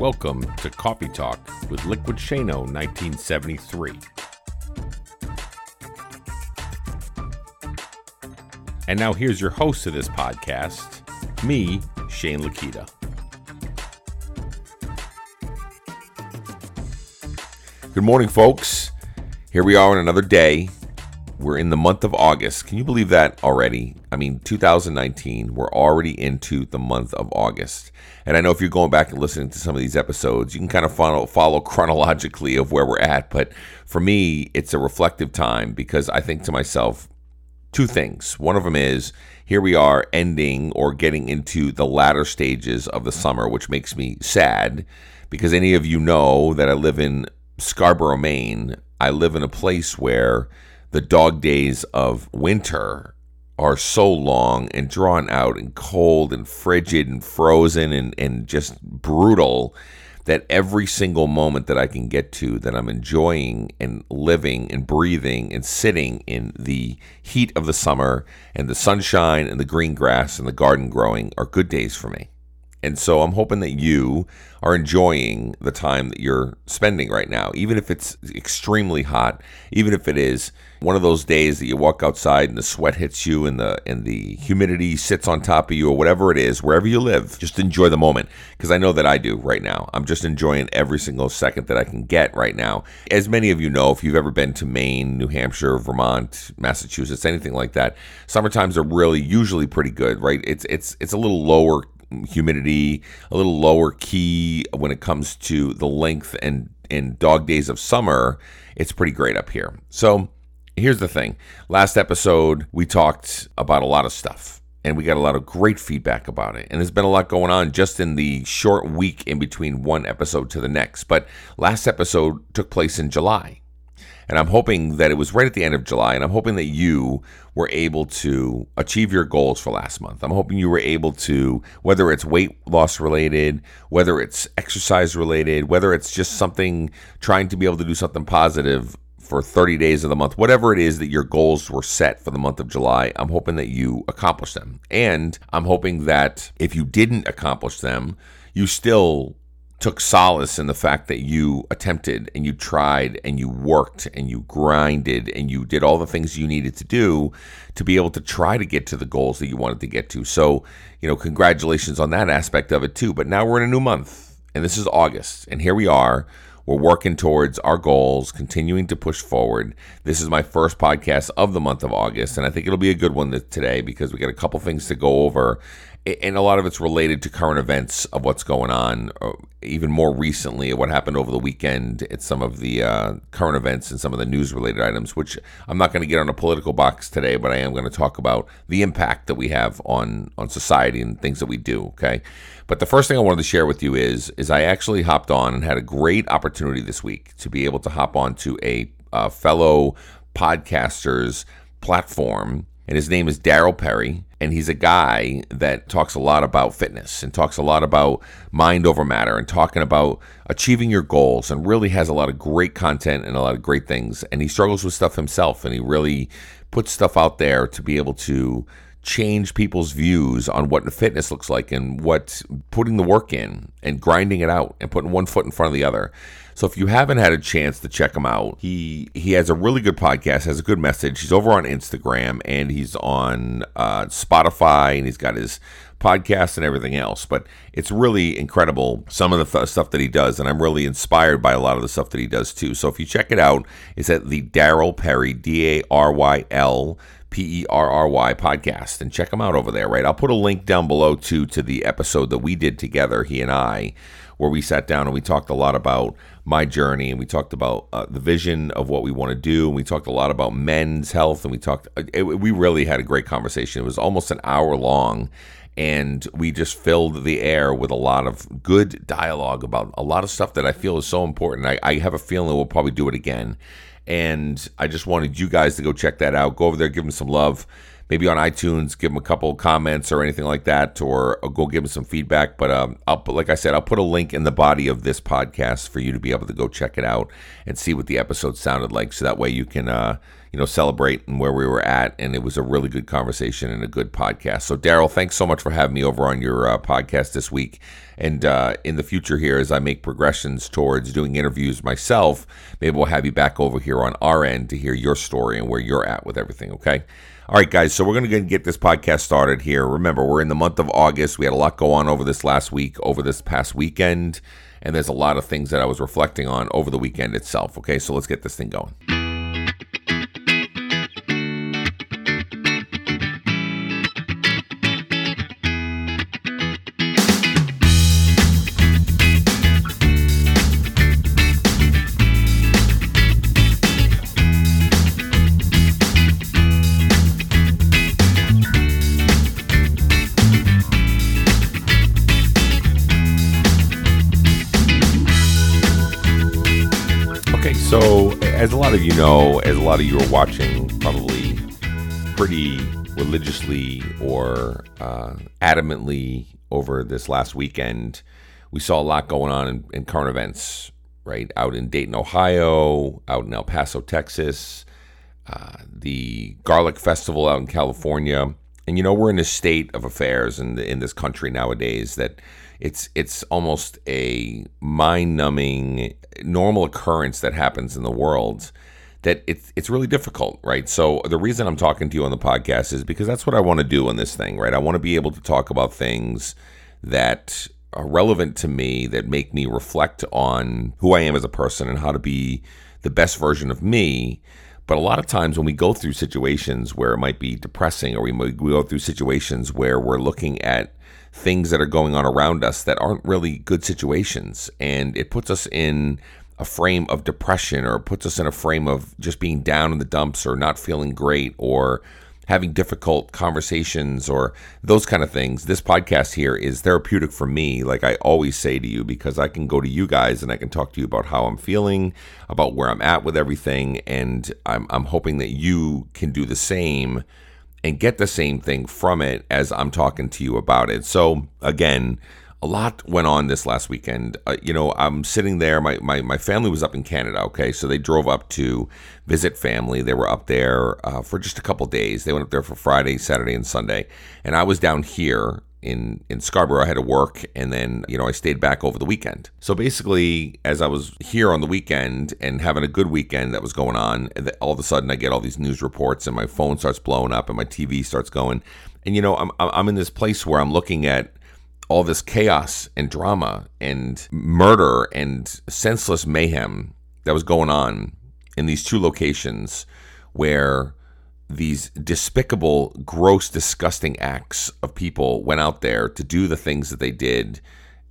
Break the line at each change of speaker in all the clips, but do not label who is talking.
Welcome to Coffee Talk with Liquid Shano 1973. And now here's your host of this podcast, me, Shane Lakita. Good morning, folks. Here we are on another day. We're in the month of August. Can you believe that already? I mean, 2019, we're already into the month of August. And I know if you're going back and listening to some of these episodes, you can kind of follow, follow chronologically of where we're at. But for me, it's a reflective time because I think to myself, two things. One of them is here we are ending or getting into the latter stages of the summer, which makes me sad because any of you know that I live in Scarborough, Maine. I live in a place where the dog days of winter are so long and drawn out and cold and frigid and frozen and, and just brutal that every single moment that I can get to that I'm enjoying and living and breathing and sitting in the heat of the summer and the sunshine and the green grass and the garden growing are good days for me. And so I'm hoping that you are enjoying the time that you're spending right now, even if it's extremely hot, even if it is one of those days that you walk outside and the sweat hits you and the and the humidity sits on top of you or whatever it is, wherever you live, just enjoy the moment because I know that I do right now. I'm just enjoying every single second that I can get right now. As many of you know, if you've ever been to Maine, New Hampshire, Vermont, Massachusetts, anything like that, summer times are really usually pretty good, right? It's it's it's a little lower humidity, a little lower key when it comes to the length and and dog days of summer. It's pretty great up here. So here's the thing. Last episode we talked about a lot of stuff and we got a lot of great feedback about it. And there's been a lot going on just in the short week in between one episode to the next. But last episode took place in July. And I'm hoping that it was right at the end of July, and I'm hoping that you were able to achieve your goals for last month. I'm hoping you were able to, whether it's weight loss related, whether it's exercise related, whether it's just something trying to be able to do something positive for 30 days of the month, whatever it is that your goals were set for the month of July, I'm hoping that you accomplish them. And I'm hoping that if you didn't accomplish them, you still took solace in the fact that you attempted and you tried and you worked and you grinded and you did all the things you needed to do to be able to try to get to the goals that you wanted to get to. So, you know, congratulations on that aspect of it too. But now we're in a new month and this is August and here we are. We're working towards our goals, continuing to push forward. This is my first podcast of the month of August, and I think it'll be a good one today because we got a couple things to go over and a lot of it's related to current events of what's going on, uh, even more recently, what happened over the weekend at some of the uh, current events and some of the news related items, which I'm not going to get on a political box today, but I am going to talk about the impact that we have on, on society and things that we do. Okay. But the first thing I wanted to share with you is, is I actually hopped on and had a great opportunity this week to be able to hop onto a uh, fellow podcaster's platform and his name is Daryl Perry. And he's a guy that talks a lot about fitness and talks a lot about mind over matter and talking about achieving your goals and really has a lot of great content and a lot of great things. And he struggles with stuff himself and he really puts stuff out there to be able to change people's views on what fitness looks like and what putting the work in and grinding it out and putting one foot in front of the other. So if you haven't had a chance to check him out, he he has a really good podcast, has a good message. He's over on Instagram and he's on uh, Spotify and he's got his podcast and everything else. But it's really incredible some of the th- stuff that he does, and I'm really inspired by a lot of the stuff that he does too. So if you check it out, it's at the Daryl Perry D A R Y L. P E R R Y podcast and check him out over there, right? I'll put a link down below too to the episode that we did together, he and I, where we sat down and we talked a lot about my journey and we talked about uh, the vision of what we want to do and we talked a lot about men's health and we talked uh, it, we really had a great conversation it was almost an hour long and we just filled the air with a lot of good dialogue about a lot of stuff that I feel is so important. I, I have a feeling we'll probably do it again. And I just wanted you guys to go check that out. Go over there, give them some love maybe on iTunes, give them a couple comments or anything like that, or, or go give them some feedback. But um, I'll put, like I said, I'll put a link in the body of this podcast for you to be able to go check it out and see what the episode sounded like. So that way you can, uh, you know, celebrate and where we were at. And it was a really good conversation and a good podcast. So, Daryl, thanks so much for having me over on your uh, podcast this week. And uh, in the future, here, as I make progressions towards doing interviews myself, maybe we'll have you back over here on our end to hear your story and where you're at with everything. Okay. All right, guys. So we're going to get this podcast started here. Remember, we're in the month of August. We had a lot go on over this last week, over this past weekend. And there's a lot of things that I was reflecting on over the weekend itself. Okay. So let's get this thing going. Know, as a lot of you are watching, probably pretty religiously or uh, adamantly over this last weekend, we saw a lot going on in, in current events, right? Out in Dayton, Ohio, out in El Paso, Texas, uh, the Garlic Festival out in California. And you know, we're in a state of affairs in, the, in this country nowadays that it's it's almost a mind-numbing normal occurrence that happens in the world that it's it's really difficult, right? So the reason I'm talking to you on the podcast is because that's what I want to do on this thing, right? I want to be able to talk about things that are relevant to me that make me reflect on who I am as a person and how to be the best version of me. But a lot of times when we go through situations where it might be depressing or we, we go through situations where we're looking at things that are going on around us that aren't really good situations. And it puts us in a frame of depression or puts us in a frame of just being down in the dumps or not feeling great or having difficult conversations or those kind of things. This podcast here is therapeutic for me, like I always say to you, because I can go to you guys and I can talk to you about how I'm feeling, about where I'm at with everything. And I'm, I'm hoping that you can do the same and get the same thing from it as I'm talking to you about it. So, again, a lot went on this last weekend. Uh, you know, I'm sitting there. My, my, my family was up in Canada, okay? So they drove up to visit family. They were up there uh, for just a couple days. They went up there for Friday, Saturday, and Sunday. And I was down here in in Scarborough. I had to work, and then you know I stayed back over the weekend. So basically, as I was here on the weekend and having a good weekend that was going on, all of a sudden I get all these news reports, and my phone starts blowing up, and my TV starts going. And you know I'm I'm in this place where I'm looking at all this chaos and drama and murder and senseless mayhem that was going on in these two locations where these despicable, gross, disgusting acts of people went out there to do the things that they did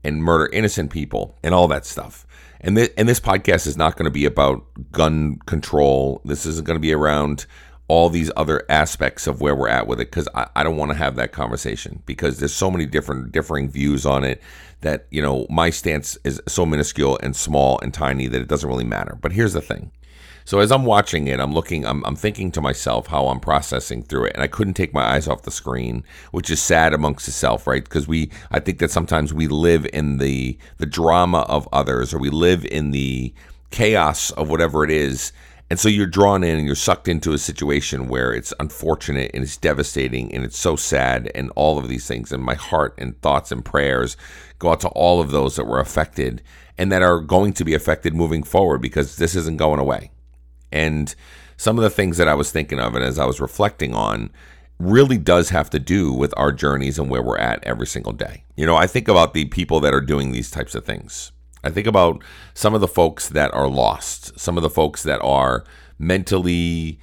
and murder innocent people and all that stuff. And this, and this podcast is not going to be about gun control. This isn't going to be around all these other aspects of where we're at with it because I, I don't want to have that conversation because there's so many different differing views on it that you know my stance is so minuscule and small and tiny that it doesn't really matter. But here's the thing so as I'm watching it, I'm looking, I'm, I'm thinking to myself how I'm processing through it, and I couldn't take my eyes off the screen, which is sad amongst itself, right? Because we, I think that sometimes we live in the the drama of others, or we live in the chaos of whatever it is, and so you're drawn in and you're sucked into a situation where it's unfortunate and it's devastating and it's so sad and all of these things. And my heart and thoughts and prayers go out to all of those that were affected and that are going to be affected moving forward because this isn't going away. And some of the things that I was thinking of and as I was reflecting on really does have to do with our journeys and where we're at every single day. You know, I think about the people that are doing these types of things. I think about some of the folks that are lost, some of the folks that are mentally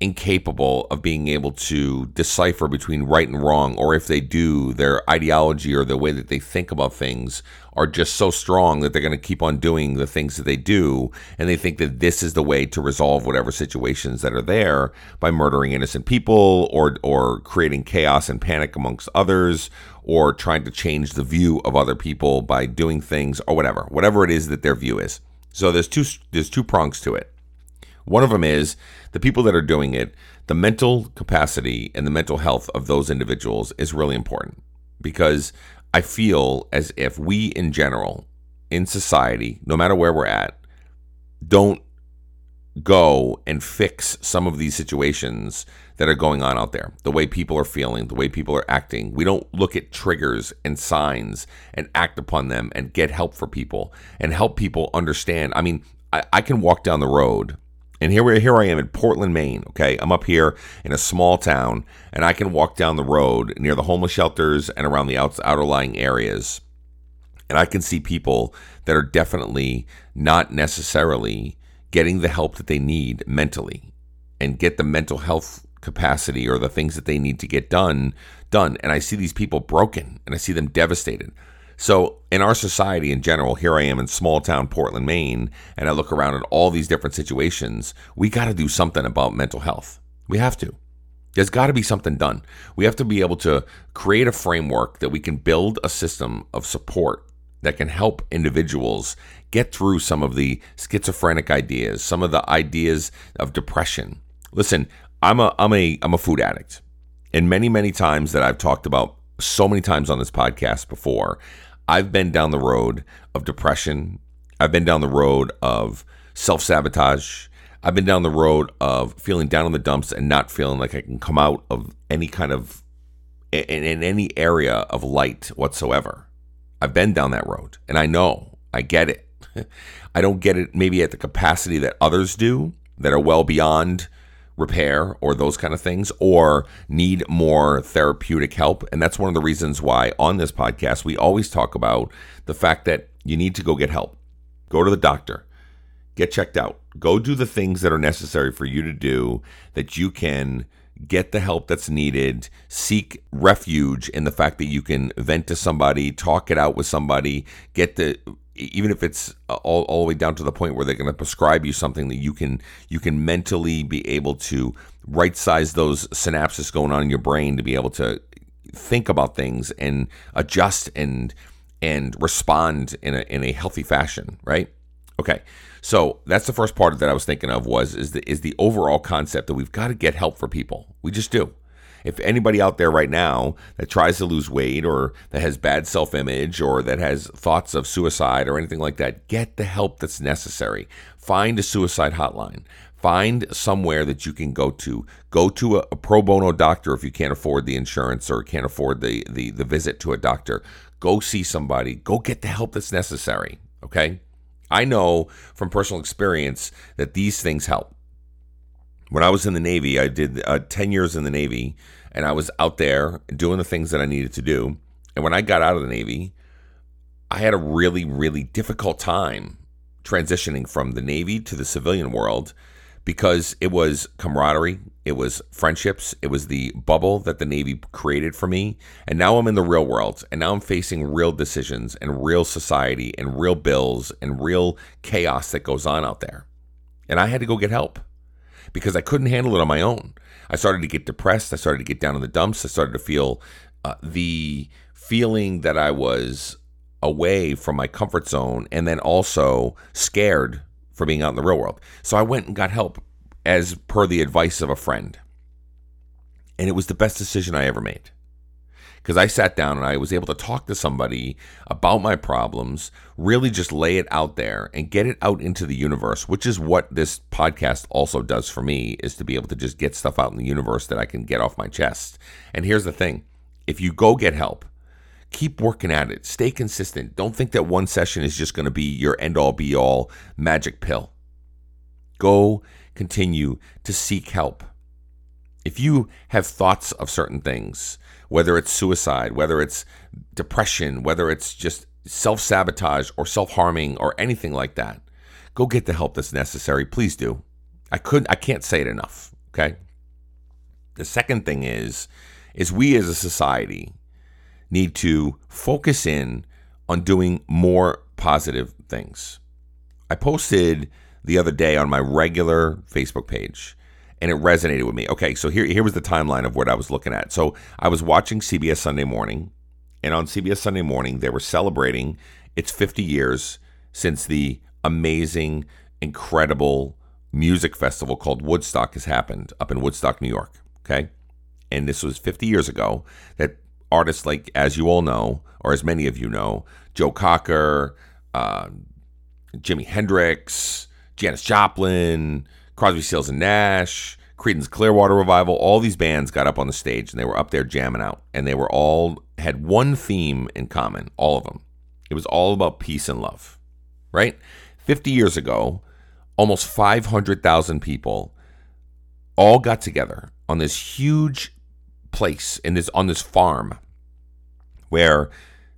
incapable of being able to decipher between right and wrong, or if they do, their ideology or the way that they think about things are just so strong that they're going to keep on doing the things that they do. And they think that this is the way to resolve whatever situations that are there by murdering innocent people or, or creating chaos and panic amongst others or trying to change the view of other people by doing things or whatever, whatever it is that their view is. So there's two, there's two prongs to it. One of them is the people that are doing it, the mental capacity and the mental health of those individuals is really important because I feel as if we in general in society, no matter where we're at, don't go and fix some of these situations that are going on out there, the way people are feeling, the way people are acting. We don't look at triggers and signs and act upon them and get help for people and help people understand. I mean, I, I can walk down the road and here, we are here I am in Portland, Maine. Okay, I'm up here in a small town, and I can walk down the road near the homeless shelters and around the outs, outer lying areas, and I can see people that are definitely not necessarily getting the help that they need mentally and get the mental health capacity or the things that they need to get done done and I see these people broken and I see them devastated. So, in our society in general, here I am in small town Portland, Maine, and I look around at all these different situations. We got to do something about mental health. We have to. There's got to be something done. We have to be able to create a framework that we can build a system of support that can help individuals get through some of the schizophrenic ideas, some of the ideas of depression. Listen, I'm a I'm a I'm a food addict. And many many times that I've talked about so many times on this podcast before, I've been down the road of depression. I've been down the road of self-sabotage. I've been down the road of feeling down in the dumps and not feeling like I can come out of any kind of in, in any area of light whatsoever. I've been down that road and I know, I get it. I don't get it maybe at the capacity that others do that are well beyond repair or those kind of things or need more therapeutic help. And that's one of the reasons why on this podcast we always talk about the fact that you need to go get help. Go to the doctor. Get checked out. Go do the things that are necessary for you to do that you can get the help that's needed, seek refuge in the fact that you can vent to somebody, talk it out with somebody, get the even if it's uh, all, all the way down to the point where they're going to prescribe you something that you can you can mentally be able to right size those synapses going on in your brain to be able to think about things and adjust and and respond in a in a healthy fashion, right? Okay. So that's the first part that I was thinking of was is the is the overall concept that we've got to get help for people. We just do. If anybody out there right now that tries to lose weight or that has bad self-image or that has thoughts of suicide or anything like that, get the help that's necessary. Find a suicide hotline. Find somewhere that you can go to. Go to a, a pro bono doctor if you can't afford the insurance or can't afford the, the, the visit to a doctor. Go see somebody. Go get the help that's necessary. Okay? I know from personal experience that these things help. When I was in the Navy, I did uh, 10 years in the Navy, and I was out there doing the things that I needed to do. And when I got out of the Navy, I had a really, really difficult time transitioning from the Navy to the civilian world because it was camaraderie, it was friendships, it was the bubble that the Navy created for me. And now I'm in the real world, and now I'm facing real decisions and real society and real bills and real chaos that goes on out there. And I had to go get help because I couldn't handle it on my own. I started to get depressed. I started to get down in the dumps. I started to feel uh, the feeling that I was away from my comfort zone and then also scared for being out in the real world. So I went and got help as per the advice of a friend. And it was the best decision I ever made. Because I sat down and I was able to talk to somebody about my problems, really just lay it out there and get it out into the universe, which is what this podcast also does for me, is to be able to just get stuff out in the universe that I can get off my chest. And here's the thing if you go get help, keep working at it. Stay consistent. Don't think that one session is just going to be your end all be all magic pill. Go continue to seek help. If you have thoughts of certain things, whether it's suicide, whether it's depression, whether it's just self sabotage or self harming or anything like that, go get the help that's necessary. Please do. I couldn't, I can't say it enough. Okay. The second thing is, is we as a society need to focus in on doing more positive things. I posted the other day on my regular Facebook page and it resonated with me. Okay, so here here was the timeline of what I was looking at. So I was watching CBS Sunday Morning and on CBS Sunday Morning they were celebrating its 50 years since the amazing incredible music festival called Woodstock has happened up in Woodstock, New York, okay? And this was 50 years ago that artists like, as you all know, or as many of you know, Joe Cocker, uh, Jimi Hendrix, Janis Joplin, Crosby, Stills and Nash, Creedence Clearwater Revival, all these bands got up on the stage and they were up there jamming out, and they were all had one theme in common, all of them. It was all about peace and love, right? 50 years ago, almost 500,000 people all got together on this huge place in this on this farm where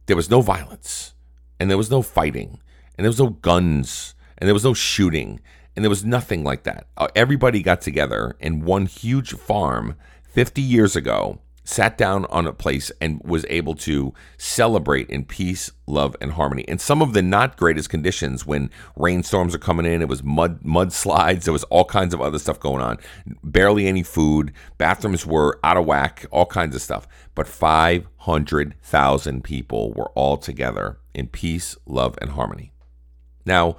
there was no violence and there was no fighting and there was no guns and there was no shooting and there was nothing like that. Uh, everybody got together in one huge farm 50 years ago sat down on a place and was able to celebrate in peace, love, and harmony. And some of the not greatest conditions when rainstorms are coming in, it was mud mudslides, there was all kinds of other stuff going on. Barely any food, bathrooms were out of whack, all kinds of stuff. But 500,000 people were all together in peace, love, and harmony. Now,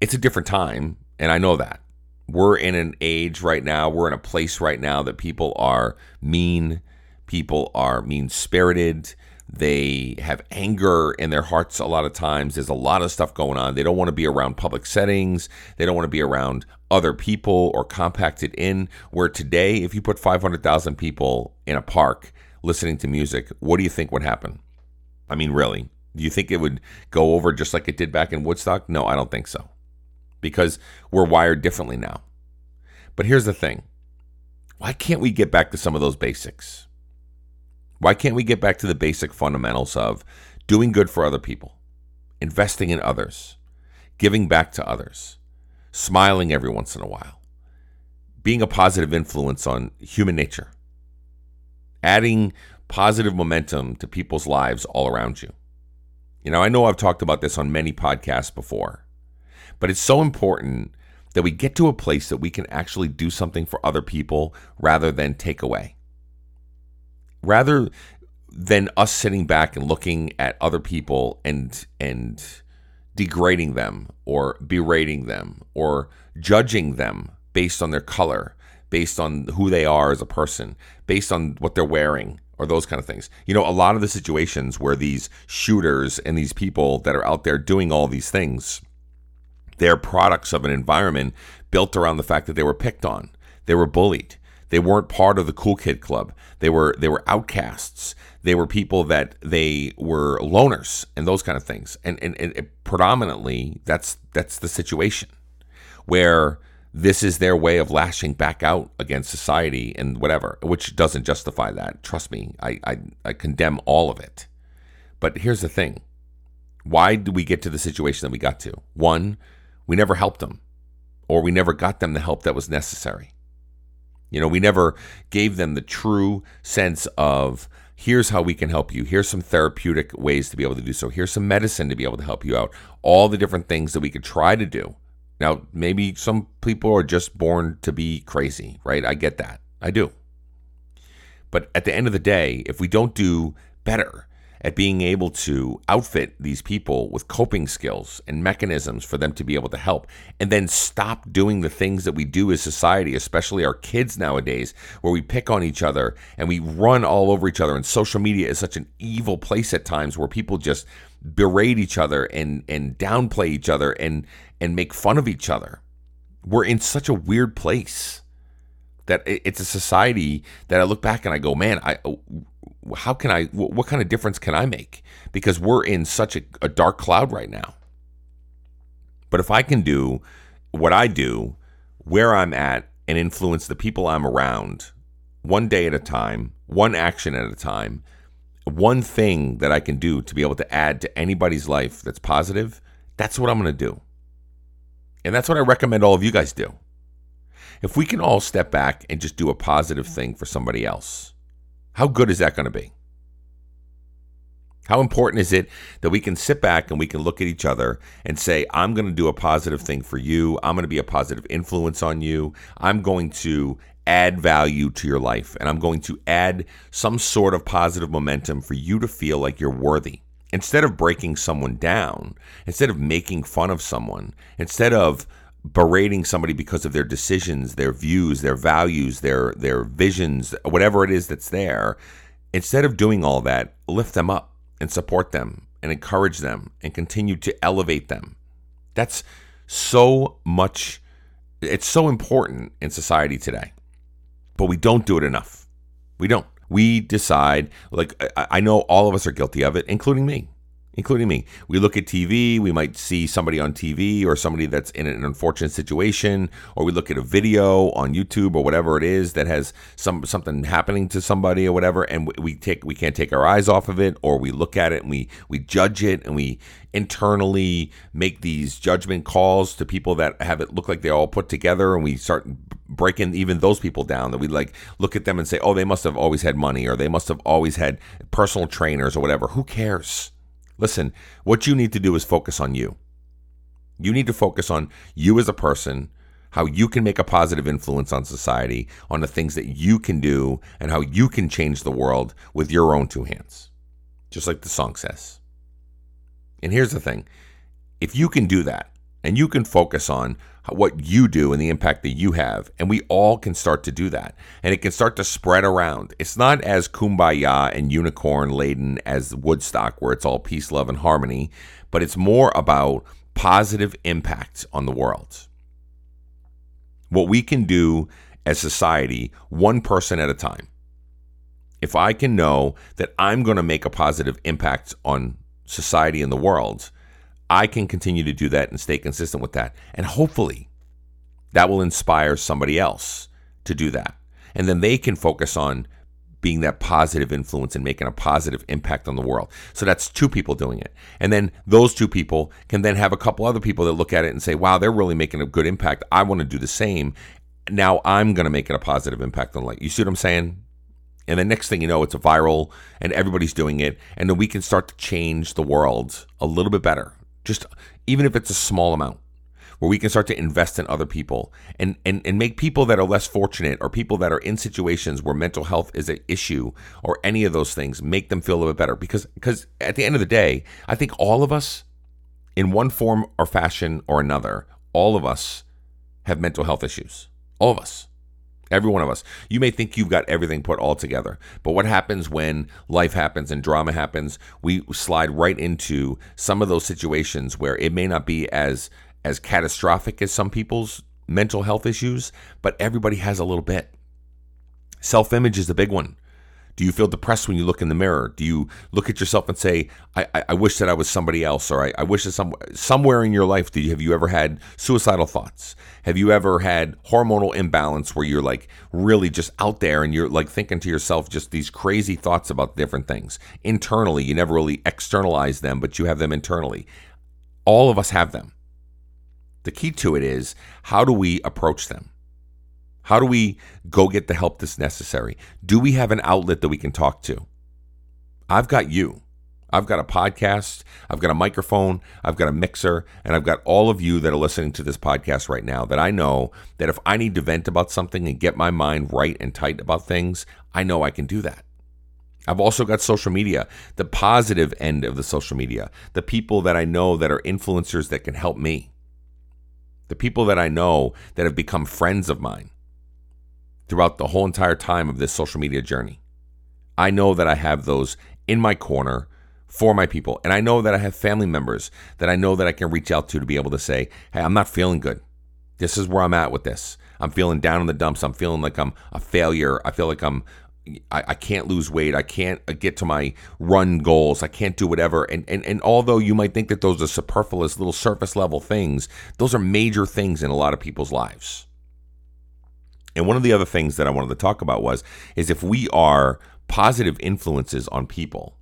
it's a different time, and I know that. We're in an age right now, we're in a place right now that people are mean, People are mean spirited. They have anger in their hearts a lot of times. There's a lot of stuff going on. They don't want to be around public settings. They don't want to be around other people or compacted in. Where today, if you put 500,000 people in a park listening to music, what do you think would happen? I mean, really? Do you think it would go over just like it did back in Woodstock? No, I don't think so. Because we're wired differently now. But here's the thing why can't we get back to some of those basics? Why can't we get back to the basic fundamentals of doing good for other people, investing in others, giving back to others, smiling every once in a while, being a positive influence on human nature, adding positive momentum to people's lives all around you? You know, I know I've talked about this on many podcasts before, but it's so important that we get to a place that we can actually do something for other people rather than take away rather than us sitting back and looking at other people and and degrading them or berating them or judging them based on their color, based on who they are as a person, based on what they're wearing or those kind of things. You know, a lot of the situations where these shooters and these people that are out there doing all these things, they're products of an environment built around the fact that they were picked on, they were bullied, they weren't part of the cool kid club. They were they were outcasts. They were people that they were loners and those kind of things. And and, and predominantly that's that's the situation where this is their way of lashing back out against society and whatever, which doesn't justify that. Trust me, I, I, I condemn all of it. But here's the thing why did we get to the situation that we got to? One, we never helped them, or we never got them the help that was necessary. You know, we never gave them the true sense of here's how we can help you. Here's some therapeutic ways to be able to do so. Here's some medicine to be able to help you out. All the different things that we could try to do. Now, maybe some people are just born to be crazy, right? I get that. I do. But at the end of the day, if we don't do better, at being able to outfit these people with coping skills and mechanisms for them to be able to help, and then stop doing the things that we do as society, especially our kids nowadays, where we pick on each other and we run all over each other. And social media is such an evil place at times where people just berate each other and and downplay each other and and make fun of each other. We're in such a weird place that it's a society that I look back and I go, man, I how can I, what kind of difference can I make? Because we're in such a, a dark cloud right now. But if I can do what I do, where I'm at, and influence the people I'm around one day at a time, one action at a time, one thing that I can do to be able to add to anybody's life that's positive, that's what I'm going to do. And that's what I recommend all of you guys do. If we can all step back and just do a positive thing for somebody else, how good is that going to be? How important is it that we can sit back and we can look at each other and say, I'm going to do a positive thing for you. I'm going to be a positive influence on you. I'm going to add value to your life and I'm going to add some sort of positive momentum for you to feel like you're worthy. Instead of breaking someone down, instead of making fun of someone, instead of berating somebody because of their decisions, their views, their values, their their visions, whatever it is that's there, instead of doing all that, lift them up and support them and encourage them and continue to elevate them. That's so much It's so important in society today, but we don't do it enough. We don't. We decide, like, I know all of us are guilty of it, including me including me. We look at TV, we might see somebody on TV or somebody that's in an unfortunate situation, or we look at a video on YouTube or whatever it is that has some something happening to somebody or whatever, and we take we can't take our eyes off of it, or we look at it and we we judge it and we internally make these judgment calls to people that have it look like they're all put together, and we start breaking even those people down that we like look at them and say, oh, they must have always had money or they must have always had personal trainers or whatever. Who cares? Listen, what you need to do is focus on you. You need to focus on you as a person, how you can make a positive influence on society, on the things that you can do, and how you can change the world with your own two hands, just like the song says. And here's the thing if you can do that, and you can focus on what you do and the impact that you have. And we all can start to do that. And it can start to spread around. It's not as kumbaya and unicorn laden as Woodstock, where it's all peace, love, and harmony, but it's more about positive impact on the world. What we can do as society, one person at a time. If I can know that I'm going to make a positive impact on society and the world, I can continue to do that and stay consistent with that. And hopefully that will inspire somebody else to do that. And then they can focus on being that positive influence and making a positive impact on the world. So that's two people doing it. And then those two people can then have a couple other people that look at it and say, wow, they're really making a good impact. I want to do the same. Now I'm going to make it a positive impact on life. You see what I'm saying? And the next thing you know, it's a viral and everybody's doing it. And then we can start to change the world a little bit better just even if it's a small amount where we can start to invest in other people and, and, and make people that are less fortunate or people that are in situations where mental health is an issue or any of those things make them feel a little bit better. Because because at the end of the day i think all of us in one form or fashion or another all of us have mental health issues. All of us Every one of us. You may think you've got everything put all together, but what happens when life happens and drama happens? We slide right into some of those situations where it may not be as as catastrophic as some people's mental health issues, but everybody has a little bit. Self-image is a big one. Do you feel depressed when you look in the mirror? Do you look at yourself and say, I, I, I wish that I was somebody else, or I, I wish that some, somewhere in your life, do you, have you ever had suicidal thoughts? Have you ever had hormonal imbalance where you're like really just out there and you're like thinking to yourself just these crazy thoughts about different things? Internally, you never really externalize them, but you have them internally. All of us have them. The key to it is how do we approach them? How do we go get the help that's necessary? Do we have an outlet that we can talk to? I've got you. I've got a podcast, I've got a microphone, I've got a mixer, and I've got all of you that are listening to this podcast right now that I know that if I need to vent about something and get my mind right and tight about things, I know I can do that. I've also got social media, the positive end of the social media, the people that I know that are influencers that can help me, the people that I know that have become friends of mine throughout the whole entire time of this social media journey. I know that I have those in my corner for my people. And I know that I have family members that I know that I can reach out to to be able to say, hey, I'm not feeling good. This is where I'm at with this. I'm feeling down in the dumps. I'm feeling like I'm a failure. I feel like I'm I, I, can't lose weight. I can't uh, get to my run goals. I can't do whatever. And, and and although you might think that those are superfluous little surface level things, those are major things in a lot of people's lives. And one of the other things that I wanted to talk about was is if we are positive influences on people.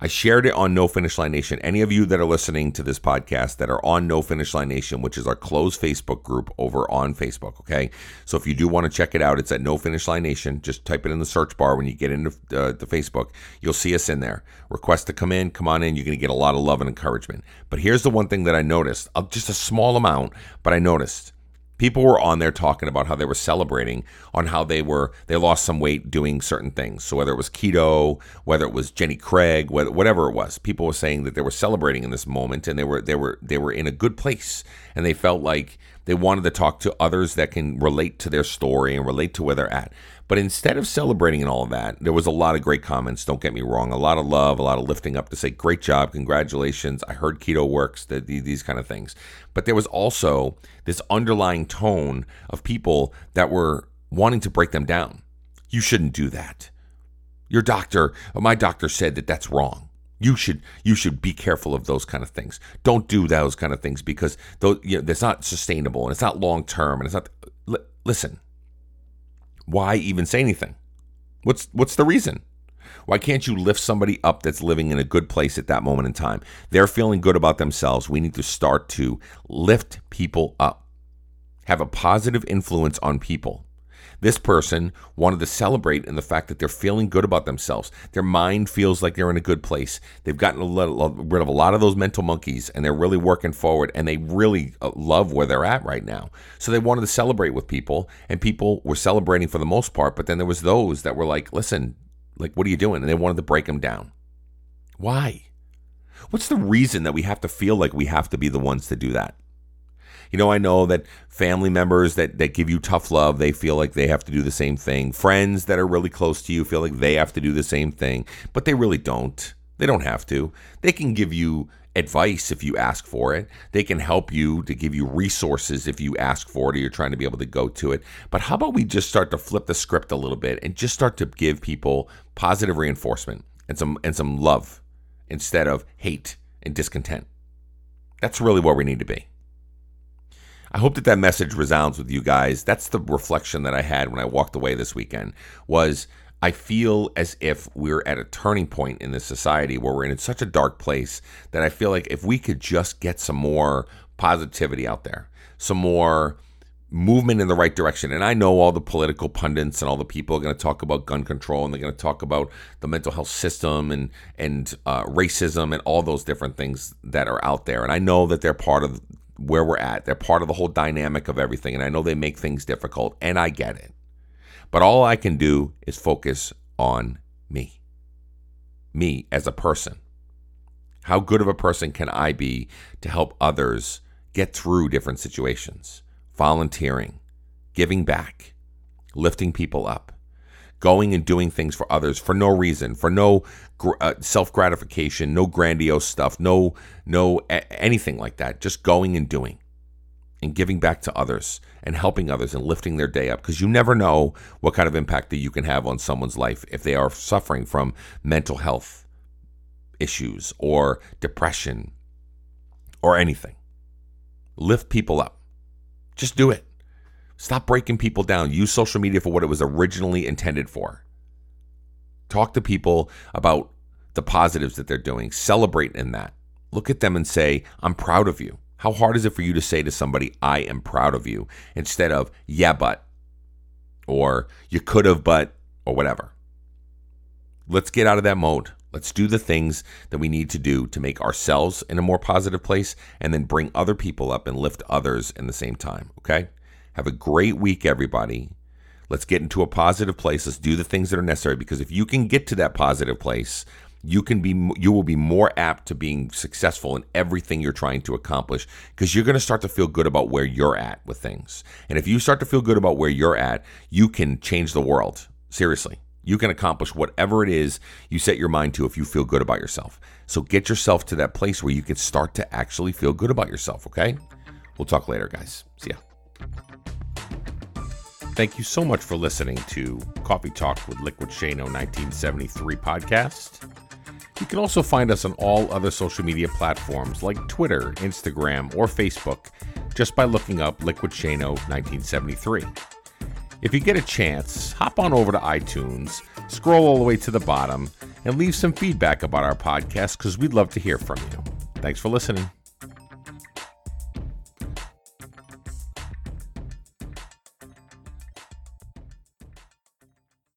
I shared it on No Finish Line Nation. Any of you that are listening to this podcast that are on No Finish Line Nation, which is our closed Facebook group over on Facebook, okay? So if you do want to check it out, it's at No Finish Line Nation. Just type it in the search bar when you get into uh, the Facebook. You'll see us in there. Request to come in, come on in. You're going to get a lot of love and encouragement. But here's the one thing that I noticed, uh, just a small amount, but I noticed people were on there talking about how they were celebrating on how they were they lost some weight doing certain things. So whether it was keto whether it was jenny craig whatever it was people were saying that they were celebrating in this moment and they were they were they were in a good place. And they felt like They wanted to talk to others that can relate to their story and relate to where they're at. But instead of celebrating and all of that, there was a lot of great comments. Don't get me wrong. A lot of love, a lot of lifting up to say, great job, congratulations. I heard keto works, the, the, these kind of things. But there was also this underlying tone of people that were wanting to break them down. You shouldn't do that. Your doctor, my doctor said that that's wrong. You should you should be careful of those kind of things. Don't do those kind of things because those you know, that's not sustainable and it's not long term and it's not. listen, why even say anything? What's what's the reason? Why can't you lift somebody up that's living in a good place at that moment in time? They're feeling good about themselves. We need to start to lift people up. Have a positive influence on people. This person wanted to celebrate in the fact that they're feeling good about themselves. Their mind feels like they're in a good place. They've gotten rid of a lot of those mental monkeys and they're really working forward and they really uh, love where they're at right now. So they wanted to celebrate with people and people were celebrating for the most part, but then there was those that were like, "Listen, like what are you doing?" and they wanted to break them down. Why? What's the reason that we have to feel like we have to be the ones to do that? You know, I know that family members that, that give you tough love, they feel like they have to do the same thing. Friends that are really close to you feel like they have to do the same thing, but they really don't. They don't have to. They can give you advice if you ask for it. They can help you to give you resources if you ask for it or you're trying to be able to go to it. But how about we just start to flip the script a little bit and just start to give people positive reinforcement and some and some love instead of hate and discontent. That's really where we need to be. I hope that that message resounds with you guys. That's the reflection that I had when I walked away this weekend was I feel as if we're at a turning point in this society where we're in such a dark place that I feel like if we could just get some more positivity out there, some more movement in the right direction. And I know all the political pundits and all the people are going to talk about gun control and they're going to talk about the mental health system and and uh, racism and all those different things that are out there. And I know that they're part of where we're at. They're part of the whole dynamic of everything. And I know they make things difficult, and I get it. But all I can do is focus on me. Me as a person. How good of a person can I be to help others get through different situations? Volunteering, giving back, lifting people up going and doing things for others for no reason, for no uh, self gratification, no grandiose stuff, no no a- anything like that. Just going and doing and giving back to others and helping others and lifting their day up because you never know what kind of impact that you can have on someone's life if they are suffering from mental health issues or depression or anything. Lift people up. Just do it. Stop breaking people down. Use social media for what it was originally intended for. Talk to people about the positives that they're doing. Celebrate in that. Look at them and say, I'm proud of you. How hard is it for you to say to somebody, I am proud of you, instead of, yeah, but, or you could have, but, or whatever? Let's get out of that mode. Let's do the things that we need to do to make ourselves in a more positive place and then bring other people up and lift others in the same time. Okay? Have a great week, everybody. Let's get into a positive place. Let's do the things that are necessary because if you can get to that positive place, you can be you will be more apt to being successful in everything you're trying to accomplish because you're going to start to feel good about where you're at with things. And if you start to feel good about where you're at, you can change the world. Seriously. You can accomplish whatever it is you set your mind to if you feel good about yourself. So get yourself to that place where you can start to actually feel good about yourself, okay? We'll talk later, guys. See ya. Thank you so much for listening to Coffee Talk with Liquid Shano 1973 podcast. You can also find us on all other social media platforms like Twitter, Instagram, or Facebook just by looking up Liquid Shano 1973. If you get a chance, hop on over to iTunes, scroll all the way to the bottom, and leave some feedback about our podcast because we'd love to hear from you. Thanks for listening.